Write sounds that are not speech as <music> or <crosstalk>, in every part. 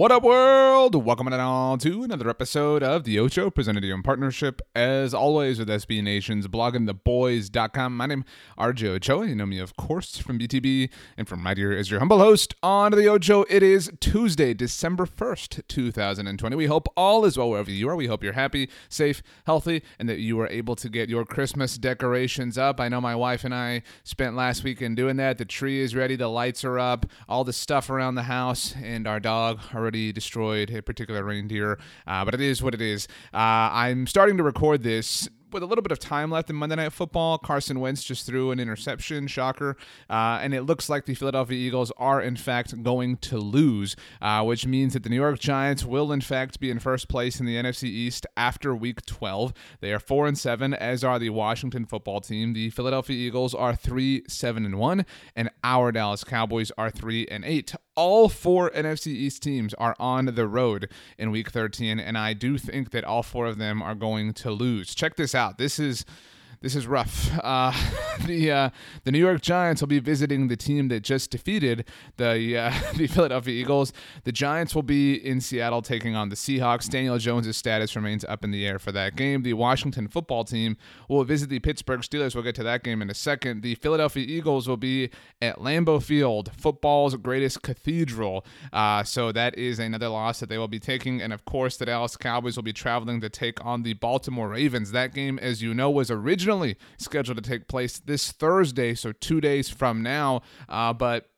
What up, world? Welcome on to another episode of The Ocho, presented to you in partnership, as always, with SB Nation's bloggingtheboys.com. My name is RJ Ochoa. You know me, of course, from BTB and from right here as your humble host on The Ocho. It is Tuesday, December 1st, 2020. We hope all is well wherever you are. We hope you're happy, safe, healthy, and that you were able to get your Christmas decorations up. I know my wife and I spent last weekend doing that. The tree is ready, the lights are up, all the stuff around the house, and our dog already destroyed a particular reindeer, uh, but it is what it is. Uh, I'm starting to record this with a little bit of time left in Monday Night Football, Carson Wentz just threw an interception, shocker, uh, and it looks like the Philadelphia Eagles are in fact going to lose, uh, which means that the New York Giants will in fact be in first place in the NFC East after Week 12. They are four and seven, as are the Washington Football Team. The Philadelphia Eagles are three seven and one, and our Dallas Cowboys are three and eight all four NFC East teams are on the road in week 13, and I do think that all four of them are going to lose. Check this out. This is this is rough. <laughs> Uh, the uh, the New York Giants will be visiting the team that just defeated the uh, <laughs> the Philadelphia Eagles. The Giants will be in Seattle taking on the Seahawks. Daniel Jones' status remains up in the air for that game. The Washington football team will visit the Pittsburgh Steelers. We'll get to that game in a second. The Philadelphia Eagles will be at Lambeau Field, football's greatest cathedral. Uh, so that is another loss that they will be taking. And of course, the Dallas Cowboys will be traveling to take on the Baltimore Ravens. That game, as you know, was originally originally scheduled to take place this Thursday, so two days from now. Uh, but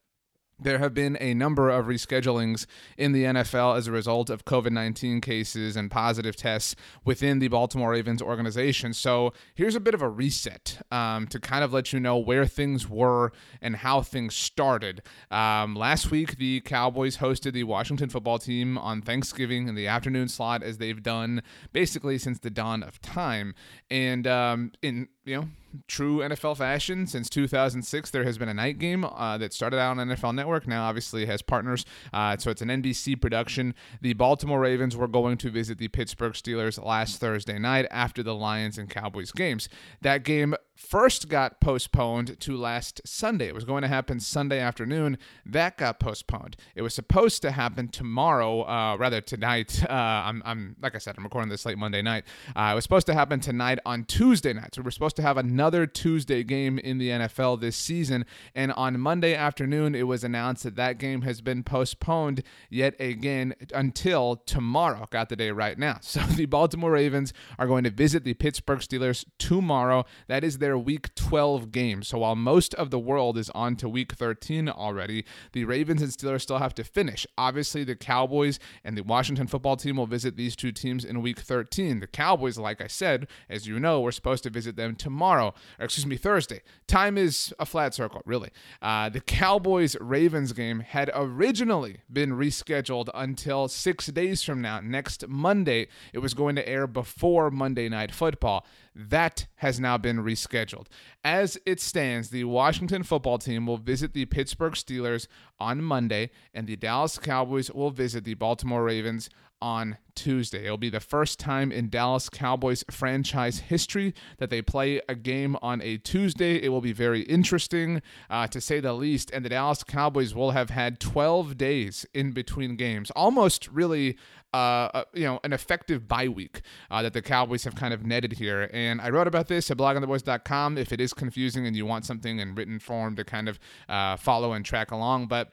there have been a number of reschedulings in the NFL as a result of COVID 19 cases and positive tests within the Baltimore Ravens organization. So here's a bit of a reset um, to kind of let you know where things were and how things started. Um, last week, the Cowboys hosted the Washington football team on Thanksgiving in the afternoon slot, as they've done basically since the dawn of time. And um, in you know, true NFL fashion, since 2006, there has been a night game uh, that started out on NFL Network. Now, obviously, has partners. Uh, so it's an NBC production. The Baltimore Ravens were going to visit the Pittsburgh Steelers last Thursday night after the Lions and Cowboys games. That game first got postponed to last Sunday. It was going to happen Sunday afternoon. That got postponed. It was supposed to happen tomorrow, uh, rather tonight. <laughs> Uh, I'm, I'm, like I said, I'm recording this late Monday night. Uh, it was supposed to happen tonight on Tuesday night. So we're supposed to have another Tuesday game in the NFL this season. And on Monday afternoon, it was announced that that game has been postponed yet again until tomorrow. Got the day right now. <laughs> So the Baltimore Ravens are going to visit the Pittsburgh Steelers tomorrow. That is their week 12 game. So while most of the world is on to week 13 already, the Ravens and Steelers still have to finish. Obviously, the Cowboys and the Washington football team will visit these two teams in week 13. The Cowboys, like I said, as you know, we're supposed to visit them tomorrow, or excuse me, Thursday. Time is a flat circle, really. Uh, the Cowboys Ravens game had originally been rescheduled until six days from now, next Monday. It was going to air before Monday Night Football. That has now been rescheduled. As it stands, the Washington football team will visit the Pittsburgh Steelers on Monday, and the Dallas Cowboys will visit the Baltimore Ravens on Tuesday. It'll be the first time in Dallas Cowboys franchise history that they play a game on a Tuesday. It will be very interesting, uh, to say the least. And the Dallas Cowboys will have had 12 days in between games, almost really. Uh, uh, you know, an effective bye week uh, that the Cowboys have kind of netted here. And I wrote about this at bloggingtheboys.com if it is confusing and you want something in written form to kind of uh, follow and track along. But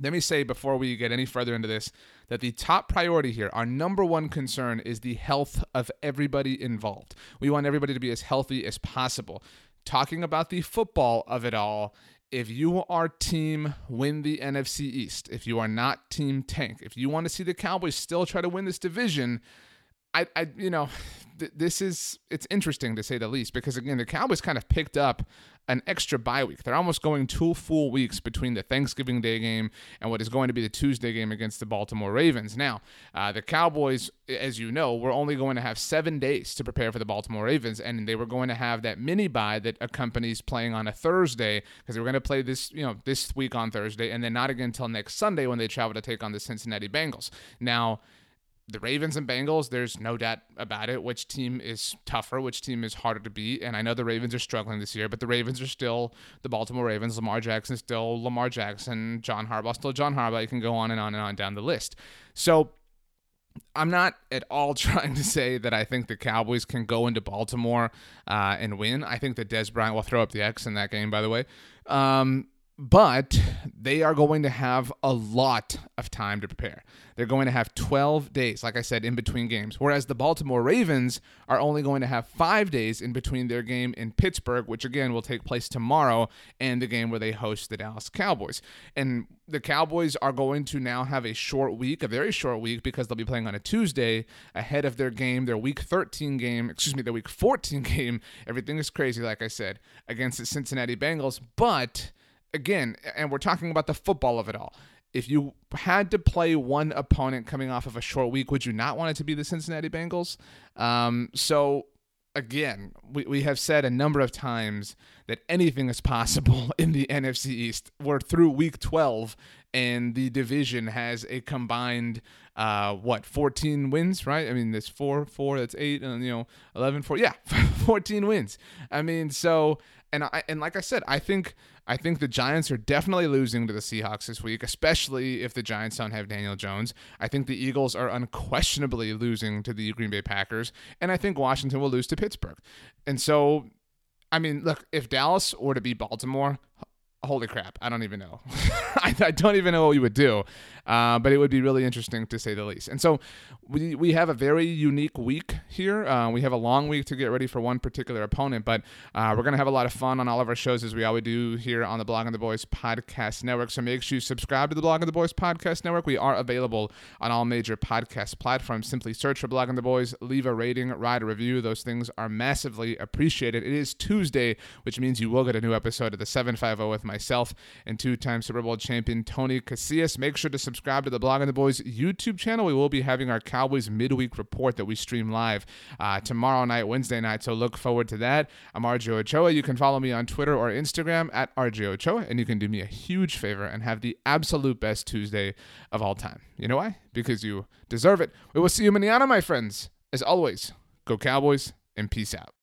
let me say before we get any further into this that the top priority here, our number one concern, is the health of everybody involved. We want everybody to be as healthy as possible. Talking about the football of it all, if you are team win the NFC East, if you are not team tank, if you want to see the Cowboys still try to win this division, I, I you know, <sighs> th- this is it's interesting to say the least because again the Cowboys kind of picked up an extra bye week. They're almost going two full weeks between the Thanksgiving Day game and what is going to be the Tuesday game against the Baltimore Ravens. Now, uh, the Cowboys, as you know, were only going to have seven days to prepare for the Baltimore Ravens, and they were going to have that mini bye that accompanies playing on a Thursday because they were going to play this, you know, this week on Thursday, and then not again until next Sunday when they travel to take on the Cincinnati Bengals. Now the Ravens and Bengals, there's no doubt about it. Which team is tougher? Which team is harder to beat? And I know the Ravens are struggling this year, but the Ravens are still the Baltimore Ravens. Lamar Jackson is still Lamar Jackson. John Harbaugh still John Harbaugh. You can go on and on and on down the list. So I'm not at all <laughs> trying to say that I think the Cowboys can go into Baltimore uh, and win. I think that Dez Bryant will throw up the X in that game, by the way. Um, but they are going to have a lot of time to prepare. They're going to have 12 days, like I said, in between games. Whereas the Baltimore Ravens are only going to have five days in between their game in Pittsburgh, which again will take place tomorrow, and the game where they host the Dallas Cowboys. And the Cowboys are going to now have a short week, a very short week, because they'll be playing on a Tuesday ahead of their game, their week 13 game, excuse me, their week 14 <laughs> game. Everything is crazy, like I said, against the Cincinnati Bengals. But again, and we're talking about the football of it all. If you had to play one opponent coming off of a short week, would you not want it to be the Cincinnati Bengals? Um, so again, we, we have said a number of times that anything is possible <laughs> in the NFC East. We're through week 12, and the division has a combined, uh, what, 14 wins, right? I mean, there's four, four, that's eight, and, you know, 11, four. Yeah, <laughs> 14 wins. I mean, so, and I, and like I said, I think I think the Giants are definitely losing to the Seahawks this week, especially if the Giants don't have Daniel Jones. I think the Eagles are unquestionably losing to the Green Bay Packers, and I think Washington will lose to Pittsburgh. And so, I mean, look, if Dallas were to beat Baltimore, holy crap, I don't even know. <laughs> I, I, don't even know what we would do, uh, but it would be really interesting to say the least. And so we, we have a very unique week here. Uh, we have a long week to get ready for one particular opponent, but uh, we're going to have a lot of fun on all of our shows as we always do here on the Blogging the Boys Podcast Network. So make sure you subscribe to the Blogging the Boys Podcast Network. We are available on all major podcast platforms. Simply search for Blogging the Boys, leave a rating, write a review. Those things are massively appreciated. It is Tuesday, which means you will get a new episode of the 750 with myself and two-time Super Bowl champion Tony Casillas. Make sure to subscribe to the Blogging the Boys YouTube channel. We will be having our Cowboys midweek report that we stream live uh, tomorrow night, Wednesday night. So look forward to that. I'm RJ Ochoa. You can follow me on Twitter or Instagram at RJ Ochoa, and you can do me a huge favor and have the absolute best Tuesday of all time. You know why? Because you deserve it. We will see you manana, my friends. As always, go Cowboys and peace out.